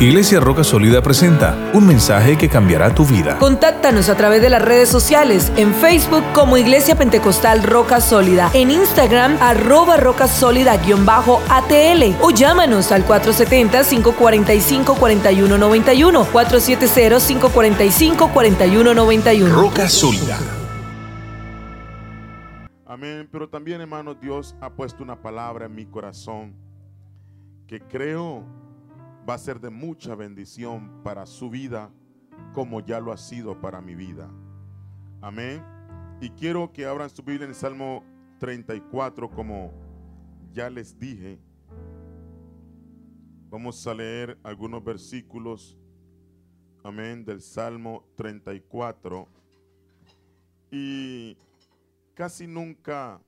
Iglesia Roca Sólida presenta un mensaje que cambiará tu vida. Contáctanos a través de las redes sociales, en Facebook como Iglesia Pentecostal Roca Sólida, en Instagram arroba roca sólida-atl o llámanos al 470-545-4191, 470-545-4191. Roca Sólida. Amén. Pero también, hermano, Dios ha puesto una palabra en mi corazón que creo va a ser de mucha bendición para su vida como ya lo ha sido para mi vida. Amén. Y quiero que abran su Biblia en el Salmo 34 como ya les dije. Vamos a leer algunos versículos. Amén. Del Salmo 34. Y casi nunca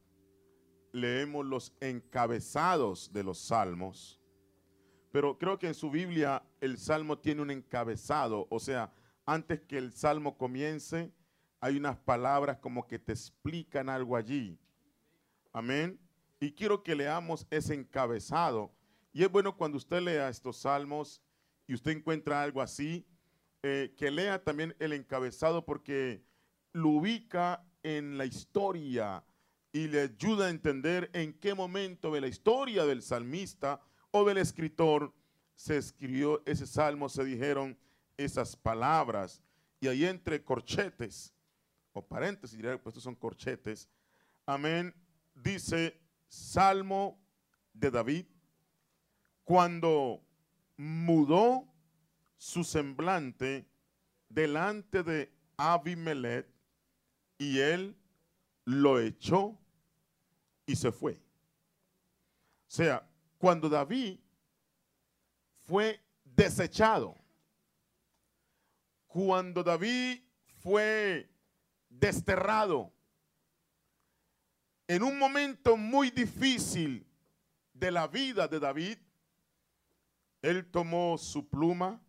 leemos los encabezados de los salmos. Pero creo que en su Biblia el salmo tiene un encabezado, o sea, antes que el salmo comience, hay unas palabras como que te explican algo allí. Amén. Y quiero que leamos ese encabezado. Y es bueno cuando usted lea estos salmos y usted encuentra algo así, eh, que lea también el encabezado porque lo ubica en la historia y le ayuda a entender en qué momento de la historia del salmista o del escritor se escribió ese salmo, se dijeron esas palabras. Y ahí entre corchetes, o paréntesis, diría, pues estos son corchetes, amén, dice Salmo de David, cuando mudó su semblante delante de Abimelech y él lo echó y se fue. O sea, cuando David fue desechado, cuando David fue desterrado, en un momento muy difícil de la vida de David, él tomó su pluma,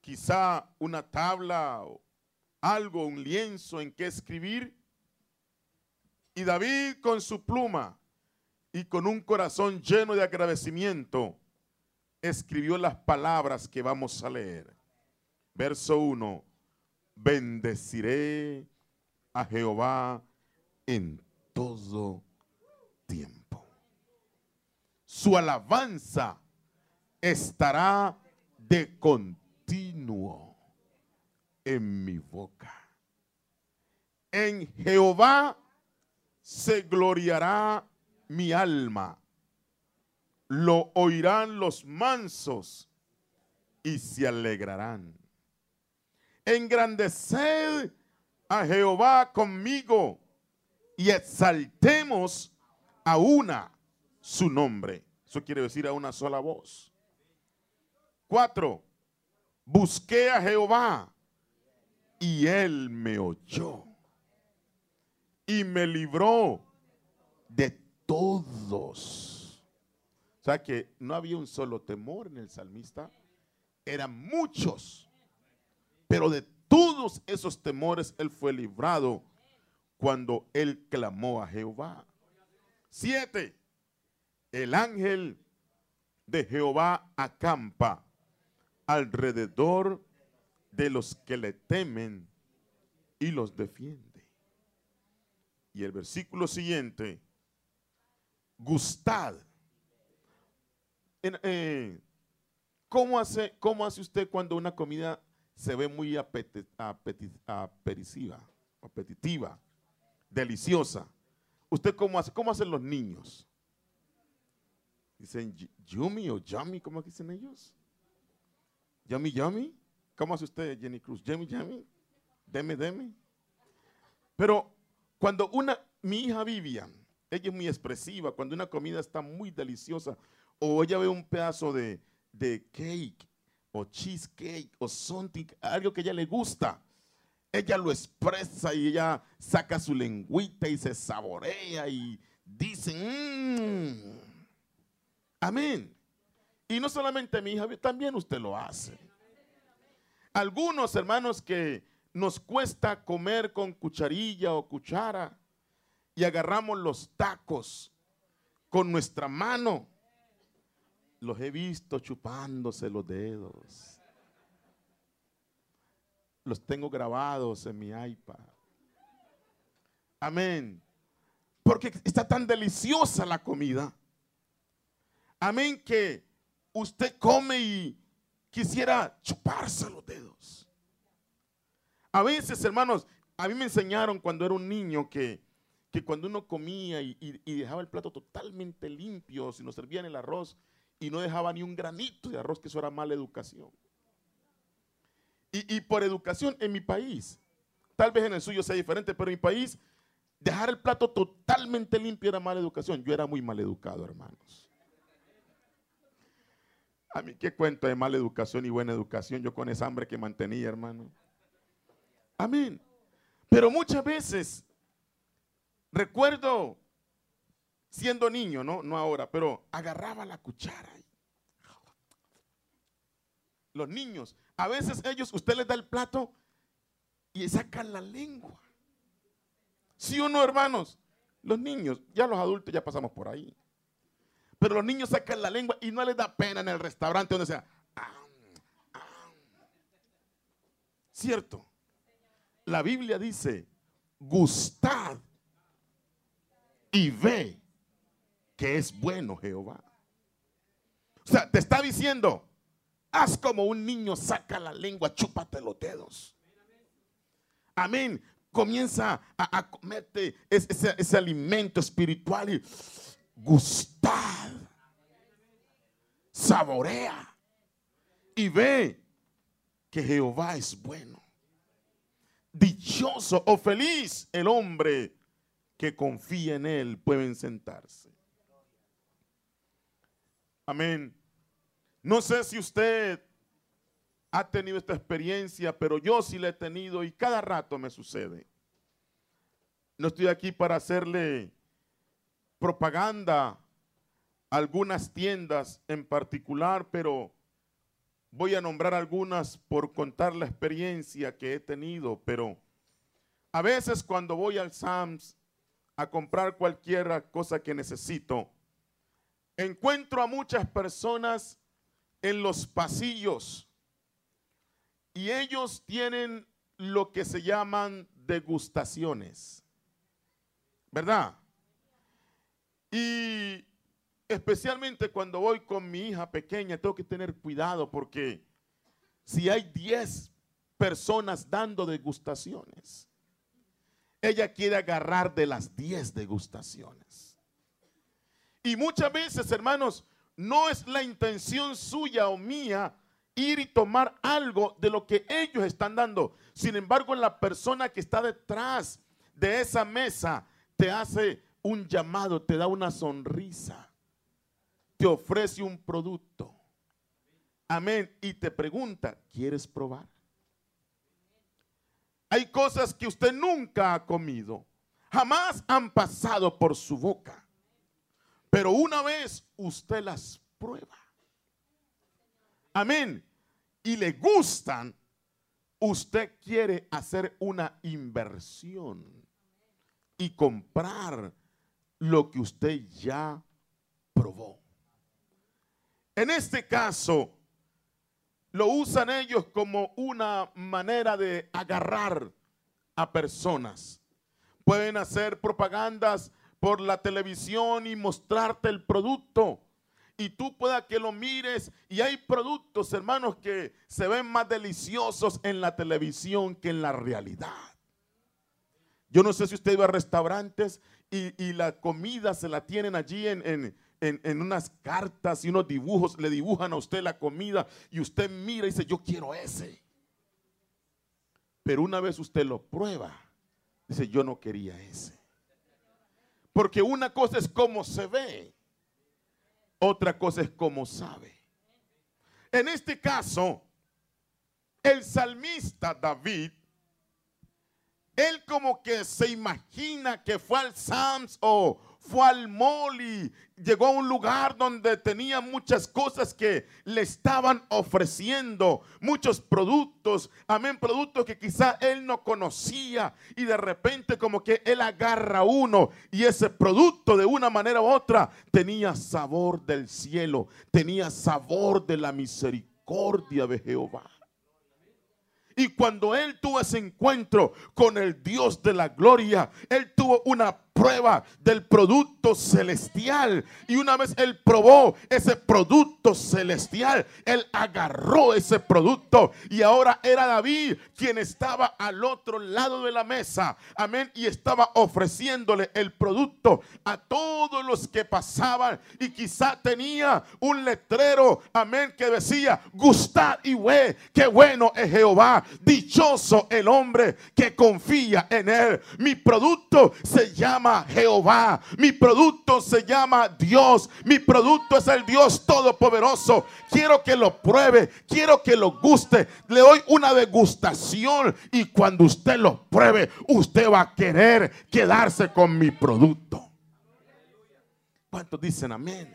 quizá una tabla o algo, un lienzo en que escribir, y David con su pluma y con un corazón lleno de agradecimiento escribió las palabras que vamos a leer. Verso 1, bendeciré a Jehová en todo tiempo. Su alabanza estará de continuo en mi boca. En Jehová se gloriará mi alma. Lo oirán los mansos y se alegrarán. Engrandeced a Jehová conmigo y exaltemos a una su nombre. Eso quiere decir a una sola voz. Cuatro, busqué a Jehová y él me oyó y me libró de todos. O sea que no había un solo temor en el salmista, eran muchos. Pero de todos esos temores él fue librado cuando él clamó a Jehová. Siete, el ángel de Jehová acampa alrededor de los que le temen y los defiende. Y el versículo siguiente, gustad. Eh, ¿cómo, hace, ¿Cómo hace usted cuando una comida se ve muy apetitiva, apetitiva, deliciosa? ¿Usted cómo hace? ¿Cómo hacen los niños? Dicen yummy o yummy, ¿cómo dicen ellos? Yummy, yummy. ¿Cómo hace usted, Jenny Cruz? Yummy, yummy. Deme, deme. Pero cuando una, mi hija Vivian, ella es muy expresiva. Cuando una comida está muy deliciosa o ella ve un pedazo de, cake o cheesecake o something, algo que ella le gusta, ella lo expresa y ella saca su lengüita y se saborea y dice, mmm, amén. Y no solamente mi hija, también usted lo hace. Algunos hermanos que nos cuesta comer con cucharilla o cuchara, y agarramos los tacos con nuestra mano los he visto chupándose los dedos. Los tengo grabados en mi iPad. Amén. Porque está tan deliciosa la comida. Amén que usted come y quisiera chuparse los dedos. A veces, hermanos, a mí me enseñaron cuando era un niño que, que cuando uno comía y, dejaba el plato totalmente limpio, si nos servían el arroz y no dejaba ni un granito de arroz, que eso era mala educación. Y, y por educación en mi país, tal vez en el suyo sea diferente, pero en mi país, dejar el plato totalmente limpio era mala educación. Yo era muy mal educado, hermanos. A mí qué cuento de mala educación y buena educación, yo con esa hambre que mantenía, hermano. Amén. Pero muchas veces, recuerdo siendo niño, no, no ahora, pero agarraba la cuchara. Los niños, a veces ellos, usted les da el plato y sacan la lengua. ¿Sí o no, hermanos? Los niños, ya los adultos ya pasamos por ahí. Pero los niños sacan la lengua y no les da pena en el restaurante donde sea. ¿Cierto? La Biblia dice, gustad y ve que es bueno Jehová. O sea, te está diciendo, haz como un niño saca la lengua, chúpate los dedos. Amén. Comienza a, comerte ese, alimento espiritual y gustad, saborea y ve que Jehová es bueno. Dichoso o feliz el hombre que confía en él. Pueden sentarse. Amén. No sé si usted ha tenido esta experiencia, pero yo sí la he tenido y cada rato me sucede. No estoy aquí para hacerle propaganda algunas tiendas en particular, pero voy a nombrar algunas por contar la experiencia que he tenido, pero a veces cuando voy al Sams a comprar cualquier cosa que necesito, encuentro a muchas personas en los pasillos y ellos tienen lo que se llaman degustaciones, ¿verdad? Y especialmente cuando voy con mi hija pequeña, tengo que tener cuidado porque si hay 10 personas dando degustaciones, ella quiere agarrar de las 10 degustaciones. Y muchas veces, hermanos, no es la intención suya o mía ir y tomar algo de lo que ellos están dando. Sin embargo, la persona que está detrás de esa mesa te hace un llamado, te da una sonrisa, te ofrece un producto. Amén. Y te pregunta, ¿quieres probar? Hay cosas que usted nunca ha comido, jamás han pasado por su boca, pero una vez usted las prueba. Amén. Y le gustan, usted quiere hacer una inversión y comprar lo que usted ya probó. En este caso, lo usan ellos como una manera de agarrar a personas. Pueden hacer propagandas por la televisión y mostrarte el producto. Y tú puedas que lo mires. Y hay productos, hermanos, que se ven más deliciosos en la televisión que en la realidad. Yo no sé si usted va a restaurantes y, la comida se la tienen allí en, unas cartas y unos dibujos, le dibujan a usted la comida y usted mira y dice, yo quiero ese. Pero una vez usted lo prueba, dice, yo no quería ese. Porque una cosa es cómo se ve, otra cosa es cómo sabe. En este caso, el salmista David él como que se imagina que fue al Sams o fue al mall y llegó a un lugar donde tenía muchas cosas que le estaban ofreciendo, muchos productos, amén, productos que quizá él no conocía y de repente como que él agarra uno y ese producto de una manera u otra tenía sabor del cielo, tenía sabor de la misericordia de Jehová. Y cuando él tuvo ese encuentro con el Dios de la gloria, él tuvo una prueba del producto celestial. Y una vez él probó ese producto celestial, él agarró ese producto. Y ahora era David quien estaba al otro lado de la mesa. Amén. Y estaba ofreciéndole el producto a todos los que pasaban. Y quizá tenía un letrero, amén, que decía, gustad y ve, qué bueno es Jehová. Dichoso el hombre que confía en él. Mi producto se llama Jehová. Mi producto se llama Dios. Mi producto es el Dios Todopoderoso. Quiero que lo pruebe. Quiero que lo guste. Le doy una degustación. Y cuando usted lo pruebe, usted va a querer quedarse con mi producto. ¿Cuántos dicen amén?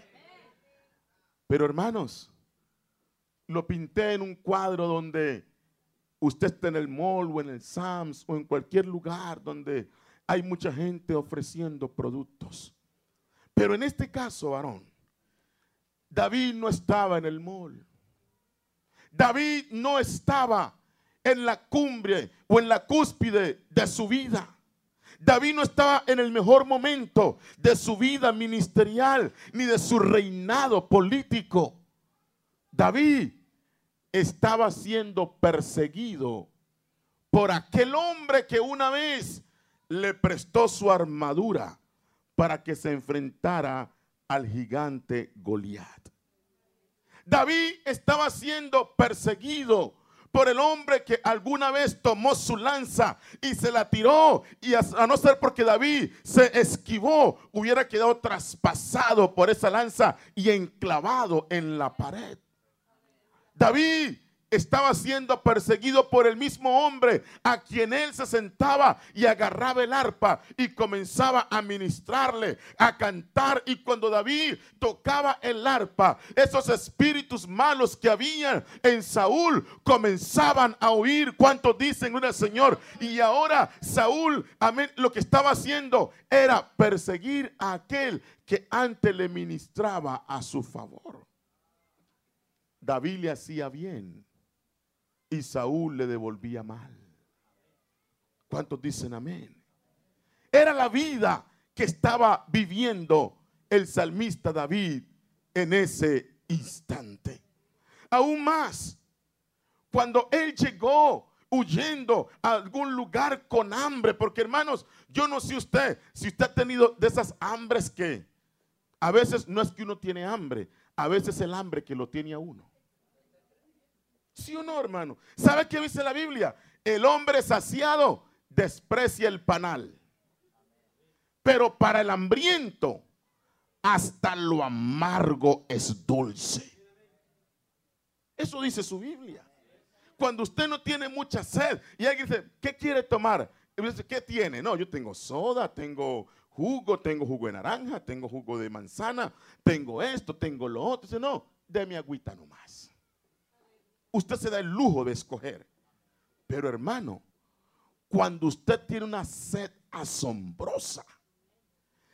Pero hermanos, lo pinté en un cuadro donde usted está en el mall o en el Sams o en cualquier lugar donde hay mucha gente ofreciendo productos. Pero en este caso, varón, David no estaba en el mall. David no estaba en la cumbre o en la cúspide de su vida. David no estaba en el mejor momento de su vida ministerial ni de su reinado político. David estaba siendo perseguido por aquel hombre que una vez le prestó su armadura para que se enfrentara al gigante Goliat. David estaba siendo perseguido por el hombre que alguna vez tomó su lanza y se la tiró y a, no ser porque David se esquivó, hubiera quedado traspasado por esa lanza y enclavado en la pared. David estaba siendo perseguido por el mismo hombre a quien él se sentaba y agarraba el arpa y comenzaba a ministrarle, a cantar. Y cuando David tocaba el arpa, esos espíritus malos que habían en Saúl comenzaban a oír cuanto dicen una Señor. Y ahora Saúl, amén, lo que estaba haciendo era perseguir a aquel que antes le ministraba a su favor. David le hacía bien y Saúl le devolvía mal. ¿Cuántos dicen amén? Era la vida que estaba viviendo el salmista David en ese instante. Aún más, cuando él llegó huyendo a algún lugar con hambre, porque hermanos, yo no sé usted, si usted ha tenido de esas hambres que a veces no es que uno tiene hambre, a veces el hambre que lo tiene a uno. ¿Sí o no, hermano? ¿Sabe qué dice la Biblia? El hombre saciado desprecia el panal. Pero para el hambriento, hasta lo amargo es dulce. Eso dice su Biblia. Cuando usted no tiene mucha sed y alguien dice, ¿qué quiere tomar? Y dice, ¿qué tiene? No, yo tengo soda, tengo jugo, tengo jugo de naranja, tengo jugo de manzana, tengo esto, tengo lo otro. Dice, no, mi agüita nomás usted se da el lujo de escoger. Pero hermano, cuando usted tiene una sed asombrosa,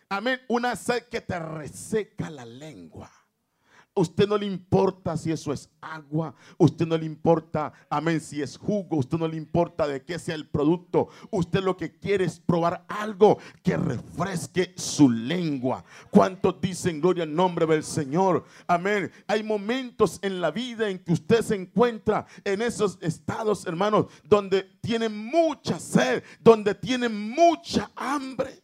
amén, una sed que te reseca la lengua, Usted no le importa si eso es agua, usted no le importa, amén, si es jugo, usted no le importa de qué sea el producto. Usted lo que quiere es probar algo que refresque su lengua. ¿Cuántos dicen gloria al nombre del Señor? Amén. Hay momentos en la vida en que usted se encuentra en esos estados, hermanos, donde tiene mucha sed, donde tiene mucha hambre.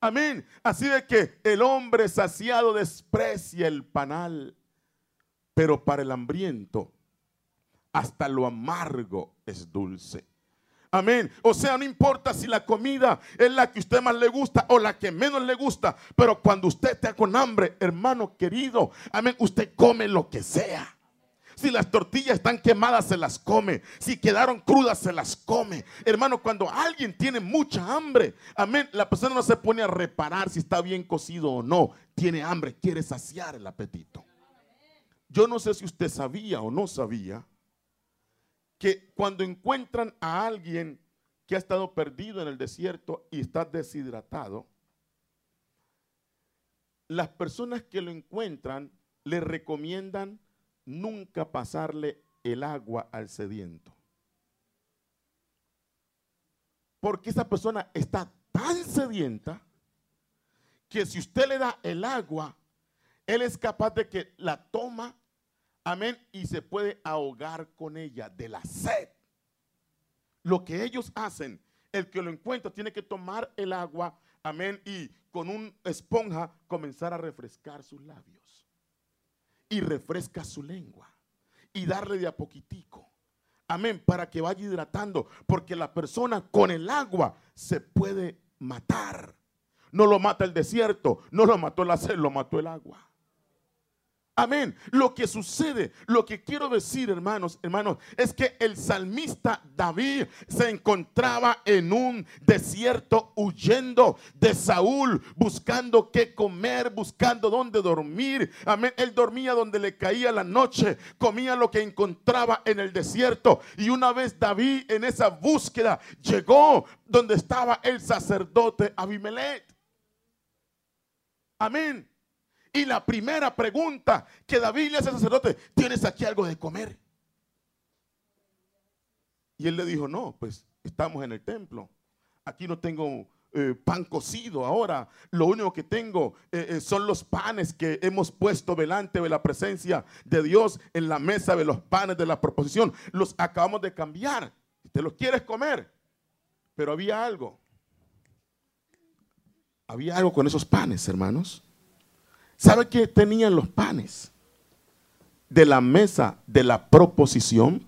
Amén. Así de que el hombre saciado desprecia el panal, pero para el hambriento hasta lo amargo es dulce. Amén. O sea, no importa si la comida es la que usted más le gusta o la que menos le gusta, pero cuando usted está con hambre, hermano querido, amén, usted come lo que sea. Si las tortillas están quemadas, se las come. Si quedaron crudas, se las come. Hermano, cuando alguien tiene mucha hambre, amén, la persona no se pone a reparar si está bien cocido o no. Tiene hambre, quiere saciar el apetito. Yo no sé si usted sabía o no sabía que cuando encuentran a alguien que ha estado perdido en el desierto y está deshidratado, las personas que lo encuentran le recomiendan nunca pasarle el agua al sediento. Porque esa persona está tan sedienta que si usted le da el agua, él es capaz de que la toma, amén, y se puede ahogar con ella de la sed. Lo que ellos hacen, el que lo encuentra tiene que tomar el agua, amén, y con una esponja comenzar a refrescar sus labios. Y refresca su lengua. Y darle de a poquitico. Amén, para que vaya hidratando. Porque la persona con el agua se puede matar. No lo mata el desierto, no lo mató el sed, lo mató el agua. Amén. Lo que sucede, lo que quiero decir, hermanos, hermanos, es que el salmista David se encontraba en un desierto huyendo de Saúl, buscando qué comer, buscando dónde dormir. Amén. Él dormía donde le caía la noche, comía lo que encontraba en el desierto. Y una vez David en esa búsqueda llegó donde estaba el sacerdote Abimelech. Amén. Y la primera pregunta que David le hace sacerdote, ¿tienes aquí algo de comer? Y él le dijo, no, pues estamos en el templo. Aquí no tengo eh, pan cocido ahora. Lo único que tengo eh, eh, son los panes que hemos puesto delante de la presencia de Dios en la mesa de los panes de la proposición. Los acabamos de cambiar. Te los quieres comer. Pero había algo. Había algo con esos panes, hermanos. ¿Sabe qué tenían los panes? De la mesa de la proposición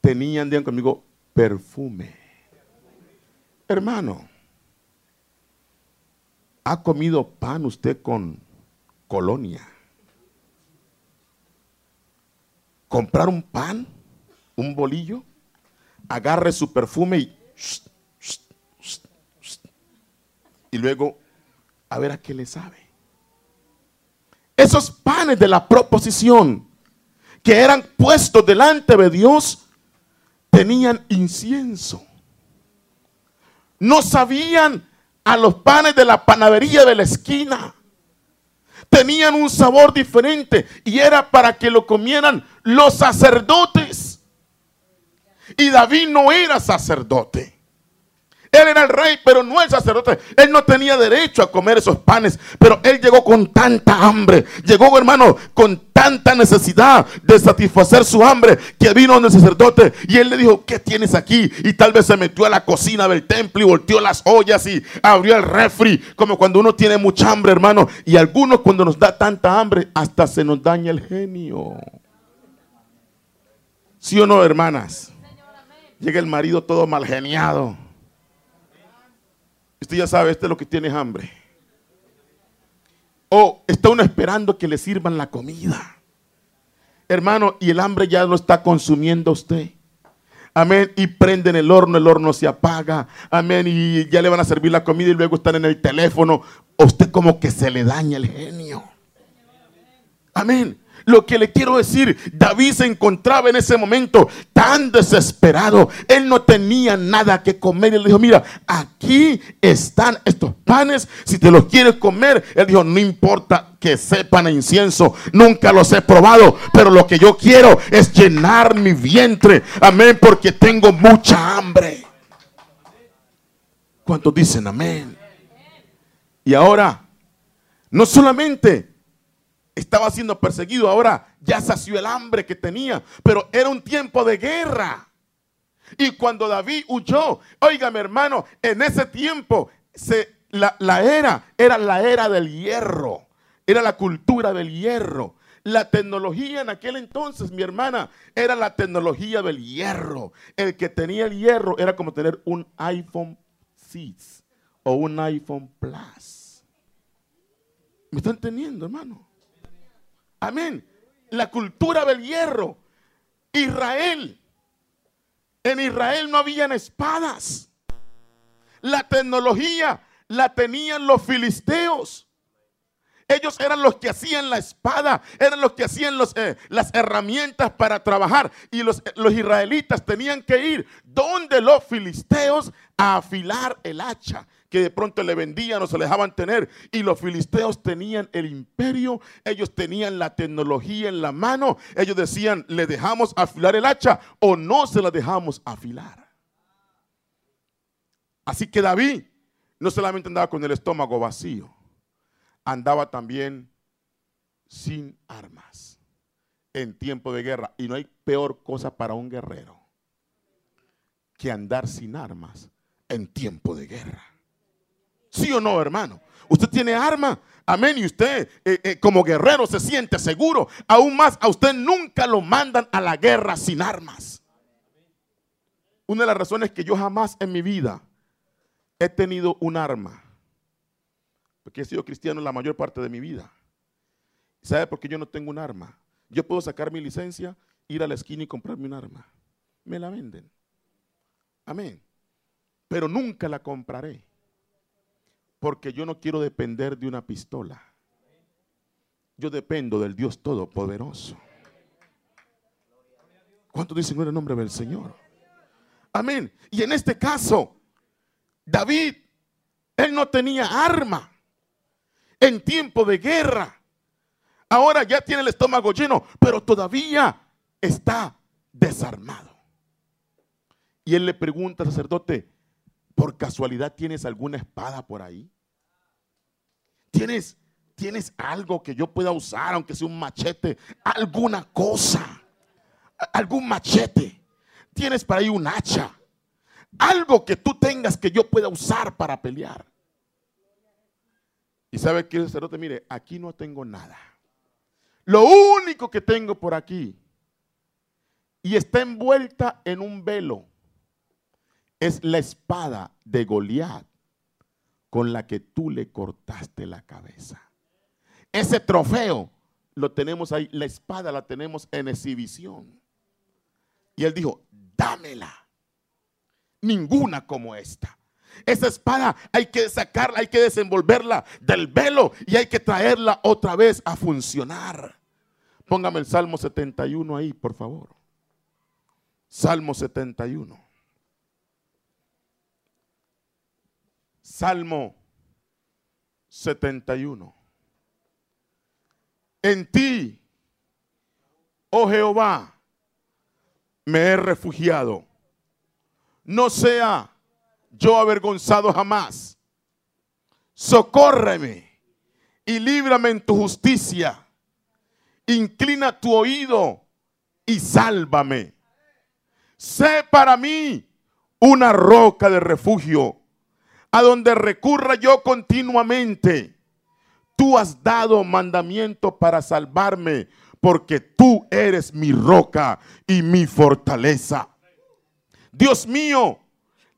tenían, digan conmigo, perfume. Hermano, ¿ha comido pan usted con colonia? Comprar un pan, un bolillo, agarre su perfume y, y luego a ver a qué le sabe. Esos panes de la proposición que eran puestos delante de Dios tenían incienso. No sabían a los panes de la panadería de la esquina. Tenían un sabor diferente y era para que lo comieran los sacerdotes. Y David no era sacerdote. Él era el rey, pero no el sacerdote. Él no tenía derecho a comer esos panes. Pero él llegó con tanta hambre. Llegó, hermano, con tanta necesidad de satisfacer su hambre que vino donde el sacerdote. Y él le dijo, ¿qué tienes aquí? Y tal vez se metió a la cocina del templo y volteó las ollas y abrió el refri. Como cuando uno tiene mucha hambre, hermano. Y algunos cuando nos da tanta hambre, hasta se nos daña el genio. ¿Sí o no, hermanas? Llega el marido todo mal geniado Usted ya sabe, este es lo que tiene hambre. O está uno esperando que le sirvan la comida. Hermano, y el hambre ya lo está consumiendo usted. Amén. Y prenden el horno, el horno se apaga. Amén. Y ya le van a servir la comida y luego están en el teléfono. A usted como que se le daña el genio. Amén. Lo que le quiero decir, David se encontraba en ese momento tan desesperado. Él no tenía nada que comer. Él dijo, mira, aquí están estos panes. Si te los quieres comer, él dijo, no importa que sepan incienso. Nunca los he probado. Pero lo que yo quiero es llenar mi vientre. Amén, porque tengo mucha hambre. ¿Cuántos dicen amén? Y ahora, no solamente estaba siendo perseguido, ahora ya sació el hambre que tenía, pero era un tiempo de guerra. Y cuando David huyó, óigame hermano, en ese tiempo la, era era la era del hierro, era la cultura del hierro. La tecnología en aquel entonces, mi hermana, era la tecnología del hierro. El que tenía el hierro era como tener un iPhone 6 o un iPhone Plus. ¿Me están entendiendo, hermano? Amén. La cultura del hierro. Israel. En Israel no habían espadas. La tecnología la tenían los filisteos. Ellos eran los que hacían la espada, eran los que hacían eh, las herramientas para trabajar. Y los, los israelitas tenían que ir donde los filisteos a afilar el hacha que de pronto le vendían o se dejaban tener. Y los filisteos tenían el imperio, ellos tenían la tecnología en la mano. Ellos decían, le dejamos afilar el hacha o no se la dejamos afilar. Así que David no solamente andaba con el estómago vacío, andaba también sin armas en tiempo de guerra. Y no hay peor cosa para un guerrero que andar sin armas en tiempo de guerra. ¿Sí o no, hermano? Usted tiene arma. Amén. Y usted eh, eh, como guerrero se siente seguro. Aún más, a usted nunca lo mandan a la guerra sin armas. Una de las razones que yo jamás en mi vida he tenido un arma. Porque he sido cristiano la mayor parte de mi vida. ¿Sabe por qué yo no tengo un arma? Yo puedo sacar mi licencia, ir a la esquina y comprarme un arma. Me la venden. Amén. Pero nunca la compraré. Porque yo no quiero depender de una pistola. Yo dependo del Dios Todopoderoso. ¿Cuánto dicen en el nombre del Señor? Amén. Y en este caso, David, él no tenía arma en tiempo de guerra. Ahora ya tiene el estómago lleno, pero todavía está desarmado. Y él le pregunta al sacerdote, ¿Por casualidad tienes alguna espada por ahí? ¿Tienes, ¿Tienes algo que yo pueda usar, aunque sea un machete? ¿Alguna cosa? ¿Algún machete? ¿Tienes para ahí un hacha? Algo que tú tengas que yo pueda usar para pelear. Y sabe que el sacerdote, mire, aquí no tengo nada. Lo único que tengo por aquí y está envuelta en un velo es la espada de Goliat con la que tú le cortaste la cabeza. Ese trofeo lo tenemos ahí, la espada la tenemos en exhibición. Y él dijo, dámela. Ninguna como esta. Esa espada hay que sacarla, hay que desenvolverla del velo y hay que traerla otra vez a funcionar. Póngame el Salmo 71 ahí, por favor. Salmo 71. Salmo 71. En ti, oh Jehová, me he refugiado. No sea yo avergonzado jamás. Socórreme y líbrame en tu justicia. Inclina tu oído y sálvame. Sé para mí una roca de refugio a donde recurra yo continuamente. Tú has dado mandamiento para salvarme, porque tú eres mi roca y mi fortaleza. Dios mío,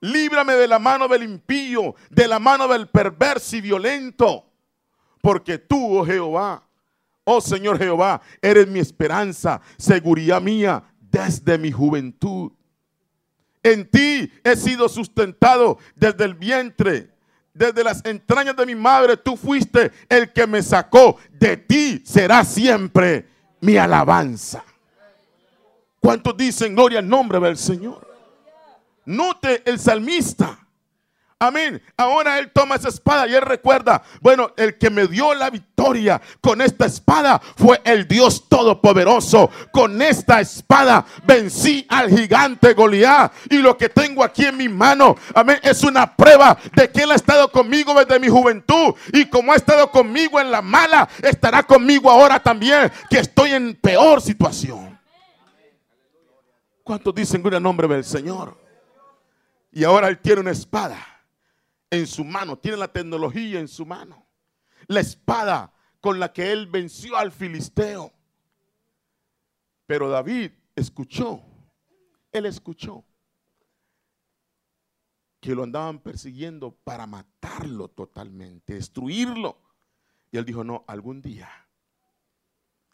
líbrame de la mano del impío, de la mano del perverso y violento, porque tú, oh Jehová, oh Señor Jehová, eres mi esperanza, seguridad mía desde mi juventud. En ti he sido sustentado desde el vientre, desde las entrañas de mi madre. Tú fuiste el que me sacó. De ti será siempre mi alabanza. ¿Cuántos dicen gloria al nombre del Señor? Note el salmista Amén. Ahora él toma esa espada y él recuerda, bueno, el que me dio la victoria con esta espada fue el Dios Todopoderoso. Con esta espada vencí al gigante Goliat. Y lo que tengo aquí en mi mano, amén, es una prueba de que él ha estado conmigo desde mi juventud. Y como ha estado conmigo en la mala, estará conmigo ahora también, que estoy en peor situación. ¿Cuántos dicen el nombre del Señor? Y ahora él tiene una espada en su mano, tiene la tecnología en su mano. La espada con la que él venció al filisteo. Pero David escuchó, él escuchó que lo andaban persiguiendo para matarlo totalmente, destruirlo. Y él dijo, no, algún día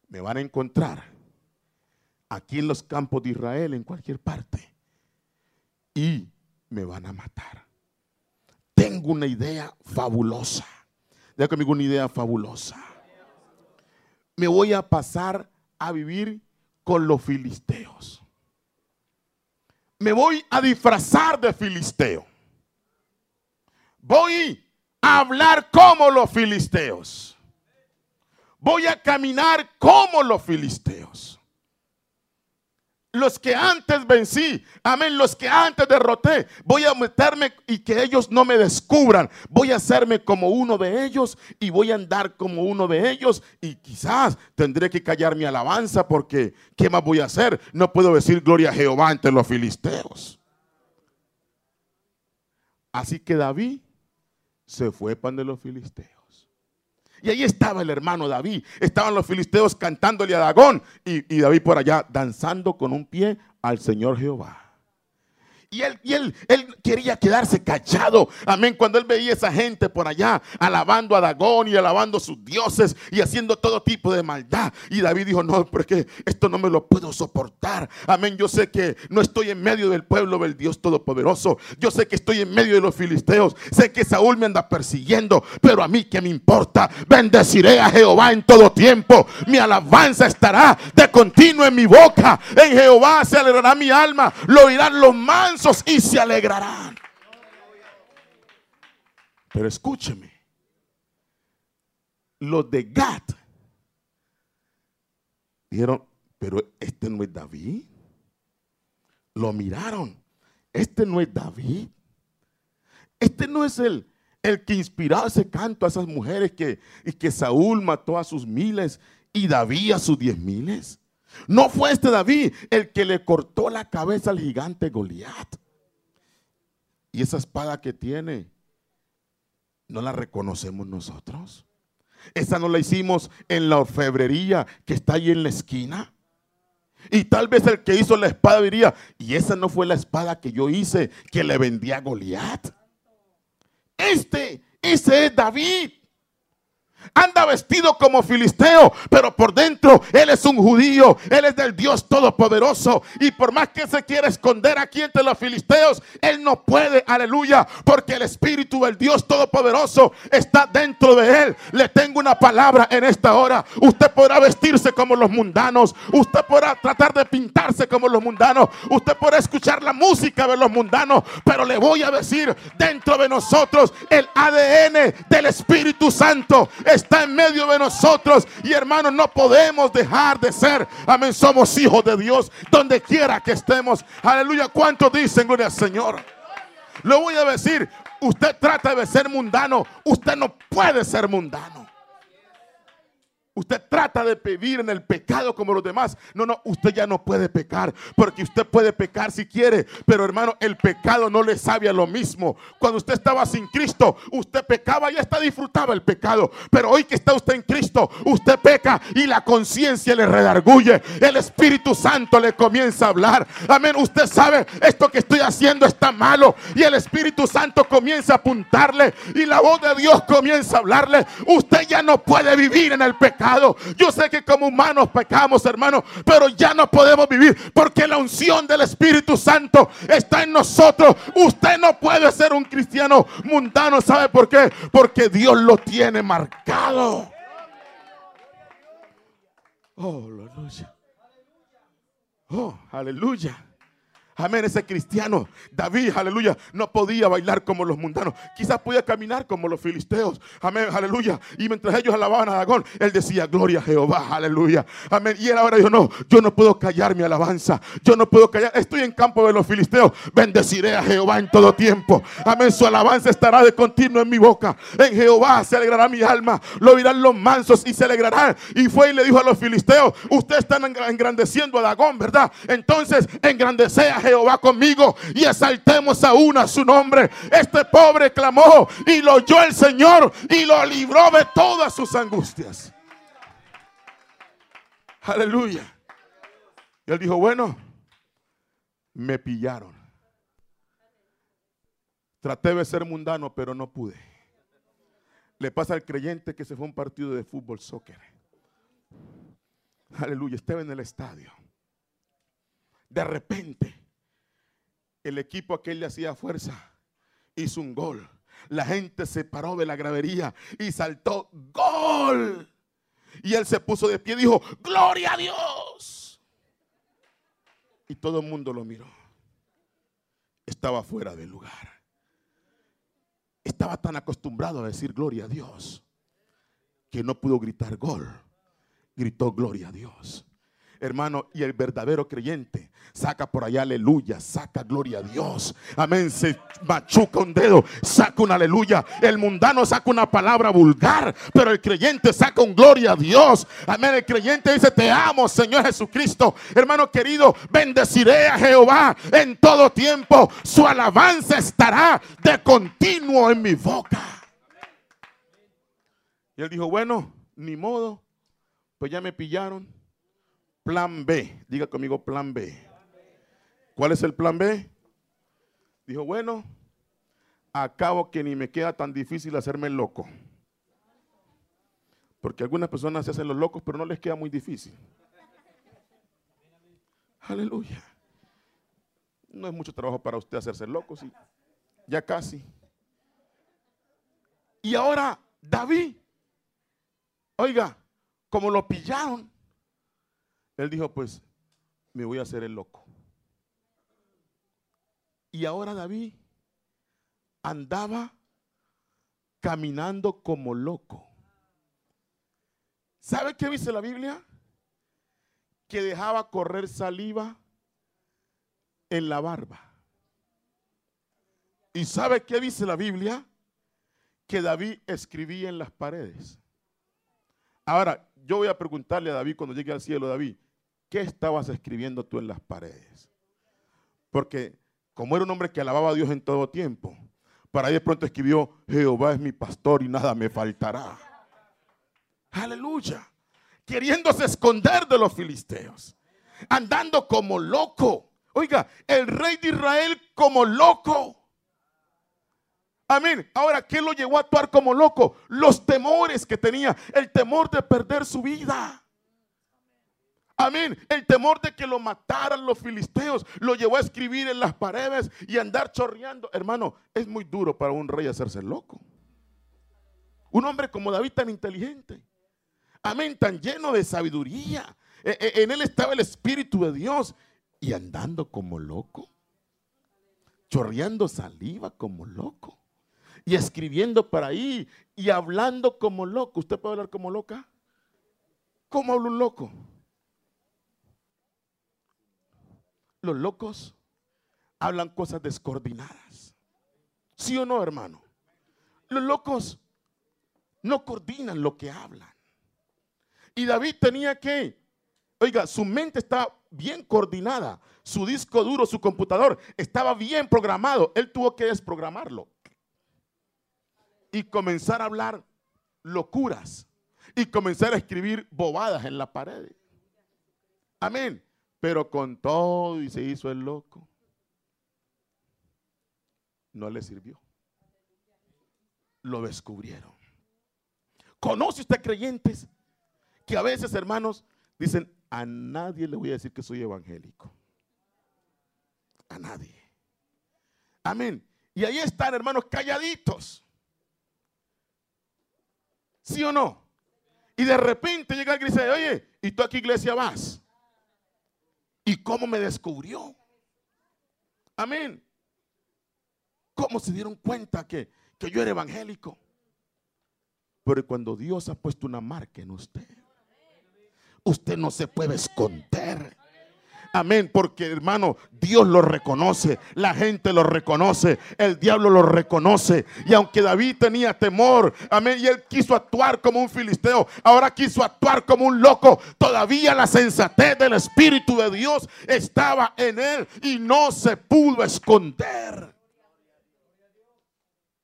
me van a encontrar aquí en los campos de Israel, en cualquier parte, y me van a matar. Tengo una idea fabulosa. Diga conmigo una idea fabulosa. Me voy a pasar a vivir con los filisteos. Me voy a disfrazar de filisteo. Voy a hablar como los filisteos. Voy a caminar como los filisteos. Los que antes vencí, amén, los que antes derroté, voy a meterme y que ellos no me descubran. Voy a hacerme como uno de ellos y voy a andar como uno de ellos y quizás tendré que callar mi alabanza porque ¿qué más voy a hacer? No puedo decir gloria a Jehová ante los filisteos. Así que David se fue pan de los filisteos. Y ahí estaba el hermano David. Estaban los filisteos cantándole a Dagón y, y David por allá danzando con un pie al Señor Jehová. Y él, él, él quería quedarse callado. Amén. Cuando él veía esa gente por allá alabando a Dagón y alabando a sus dioses y haciendo todo tipo de maldad. Y David dijo, no, porque esto no me lo puedo soportar. Amén. Yo sé que no estoy en medio del pueblo del Dios Todopoderoso. Yo sé que estoy en medio de los filisteos. Sé que Saúl me anda persiguiendo. Pero a mí que me importa. Bendeciré a Jehová en todo tiempo. Mi alabanza estará de continuo en mi boca. En Jehová se alegrará mi alma. Lo oirán los y se alegrarán. Pero escúcheme. Los de Gat dijeron, pero este no es David. Lo miraron. Este no es David. Este no es el, el que inspiró ese canto a esas mujeres que, y que Saúl mató a sus miles y David a sus diez miles. No fue este David el que le cortó la cabeza al gigante Goliat. Y esa espada que tiene, no la reconocemos nosotros. Esa no la hicimos en la orfebrería que está ahí en la esquina. Y tal vez el que hizo la espada diría, y esa no fue la espada que yo hice, que le vendí a Goliat. Este, ese es David. Anda vestido como filisteo, pero por dentro él es un judío, él es del Dios Todopoderoso. Y por más que se quiera esconder aquí entre los filisteos, él no puede, aleluya, porque el Espíritu del Dios Todopoderoso está dentro de él. Le tengo una palabra en esta hora. Usted podrá vestirse como los mundanos, usted podrá tratar de pintarse como los mundanos, usted podrá escuchar la música de los mundanos, pero le voy a decir, dentro de nosotros el ADN del Espíritu Santo está en medio de nosotros. Y hermanos, no podemos dejar de ser. Amén. Somos hijos de Dios donde quiera que estemos. Aleluya. ¿Cuántos dicen, gloria al Señor? Lo voy a decir. Usted trata de ser mundano. Usted no puede ser mundano. Usted trata de vivir en el pecado como los demás. No, no, usted ya no puede pecar. Porque usted puede pecar si quiere. Pero hermano, el pecado no le sabe a lo mismo. Cuando usted estaba sin Cristo, usted pecaba y hasta disfrutaba el pecado. Pero hoy que está usted en Cristo, usted peca y la conciencia le redarguye. El Espíritu Santo le comienza a hablar. Amén. Usted sabe, esto que estoy haciendo está malo. Y el Espíritu Santo comienza a apuntarle. Y la voz de Dios comienza a hablarle. Usted ya no puede vivir en el Yo sé que como humanos pecamos, hermano, pero ya no podemos vivir porque la unción del Espíritu Santo está en nosotros. Usted no puede ser un cristiano mundano, ¿sabe por qué? Porque Dios lo tiene marcado. Oh, aleluya. Oh, aleluya. Amén, ese cristiano, David, aleluya, no podía bailar como los mundanos. Quizás podía caminar como los filisteos. Amén, aleluya. Y mientras ellos alababan a Dagón, él decía, gloria a Jehová, aleluya. Amén. Y él ahora dijo, no, yo no puedo callar mi alabanza. Yo no puedo callar. Estoy en campo de los filisteos. Bendeciré a Jehová en todo tiempo. Amén. Su alabanza estará de continuo en mi boca. En Jehová se alegrará mi alma. Lo oirán los mansos y se alegrarán. Y fue y le dijo a los filisteos, ustedes están engrandeciendo a Dagón, ¿verdad? Entonces engrandece a Jehová conmigo y exaltemos aún a su nombre. Este pobre clamó y lo oyó el Señor y lo libró de todas sus angustias. Aleluya. Y él dijo, bueno, me pillaron. Traté de ser mundano, pero no pude. Le pasa al creyente que se fue a un partido de fútbol, soccer. aleluya, estaba en el estadio. De repente, el equipo aquel le hacía fuerza, hizo un gol. La gente se paró de la gravería y saltó gol. Y él se puso de pie y dijo, gloria a Dios. Y todo el mundo lo miró. Estaba fuera del lugar. Estaba tan acostumbrado a decir gloria a Dios que no pudo gritar gol. Gritó gloria a Dios. Hermano, y el verdadero creyente saca por allá aleluya, saca gloria a Dios. Amén, se machuca un dedo, saca un aleluya. El mundano saca una palabra vulgar, pero el creyente saca un gloria a Dios. Amén, el creyente dice, te amo, Señor Jesucristo. Hermano querido, bendeciré a Jehová en todo tiempo. Su alabanza estará de continuo en mi boca. Y él dijo, bueno, ni modo, pues ya me pillaron Plan B. Diga conmigo plan B. ¿Cuál es el plan B? Dijo, bueno, acabo que ni me queda tan difícil hacerme loco. Porque algunas personas se hacen los locos, pero no les queda muy difícil. Aleluya. No es mucho trabajo para usted hacerse loco, sí. Ya casi. Y ahora David, oiga, como lo pillaron, él dijo, pues me voy a hacer el loco. Y ahora David andaba caminando como loco. ¿Sabe qué dice la Biblia? Que dejaba correr saliva en la barba. ¿Y sabe qué dice la Biblia? Que David escribía en las paredes. Ahora, yo voy a preguntarle a David cuando llegue al cielo, David, ¿qué estabas escribiendo tú en las paredes? Porque como era un hombre que alababa a Dios en todo tiempo, para ahí de pronto escribió, Jehová es mi pastor y nada me faltará. Aleluya. Queriéndose esconder de los filisteos. Andando como loco. Oiga, el rey de Israel como loco. Amén. Ahora, ¿qué lo llevó a actuar como loco? Los temores que tenía. El temor de perder su vida. Amén. El temor de que lo mataran los filisteos lo llevó a escribir en las paredes y andar chorreando. Hermano, es muy duro para un rey hacerse loco. Un hombre como David tan inteligente. Amén, tan lleno de sabiduría. E, e, en él estaba el Espíritu de Dios. Y andando como loco. Chorreando saliva como loco. Y escribiendo para ahí. Y hablando como loco. ¿Usted puede hablar como loca? ¿Cómo habla un loco? Los locos hablan cosas descoordinadas. ¿Sí o no, hermano? Los locos no coordinan lo que hablan. Y David tenía que, oiga, su mente estaba bien coordinada, su disco duro, su computador estaba bien programado. Él tuvo que desprogramarlo y comenzar a hablar locuras y comenzar a escribir bobadas en la pared. Amén. Pero con todo y se hizo el loco. No le sirvió. Lo descubrieron. ¿Conoce usted creyentes que a veces, hermanos, dicen, a nadie le voy a decir que soy evangélico? A nadie. Amén. Y ahí están, hermanos, calladitos. ¿Sí o no? Y de repente llega alguien y dice, oye, ¿y tú a qué iglesia vas? ¿Y cómo me descubrió? Amén. ¿Cómo se dieron cuenta que, que yo era evangélico? Pero cuando Dios ha puesto una marca en usted, usted no se puede esconder. Amén, porque hermano, Dios lo reconoce, la gente lo reconoce, el diablo lo reconoce. Y aunque David tenía temor, amén, y él quiso actuar como un filisteo, ahora quiso actuar como un loco, todavía la sensatez del Espíritu de Dios estaba en él y no se pudo esconder.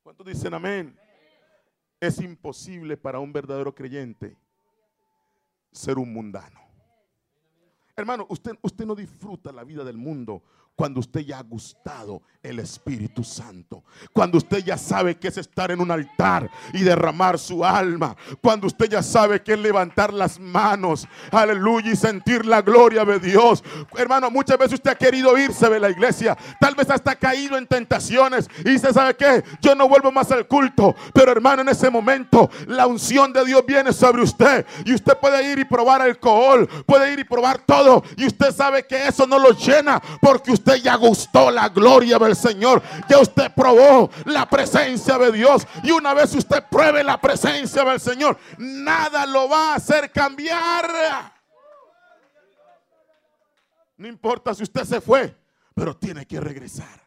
¿Cuántos dicen amén? Es imposible para un verdadero creyente ser un mundano. Hermano, usted, usted no disfruta la vida del mundo cuando usted ya ha gustado el Espíritu Santo. Cuando usted ya sabe que es estar en un altar y derramar su alma. Cuando usted ya sabe que es levantar las manos. Aleluya y sentir la gloria de Dios. Hermano, muchas veces usted ha querido irse de la iglesia. Tal vez hasta ha caído en tentaciones. Y dice, ¿sabe qué? Yo no vuelvo más al culto. Pero hermano, en ese momento la unción de Dios viene sobre usted. Y usted puede ir y probar alcohol. Puede ir y probar todo. Y usted sabe que eso no lo llena. Porque usted ya gustó la gloria del Señor. Ya usted probó la presencia de Dios. Y una vez usted pruebe la presencia del Señor, nada lo va a hacer cambiar. No importa si usted se fue, pero tiene que regresar.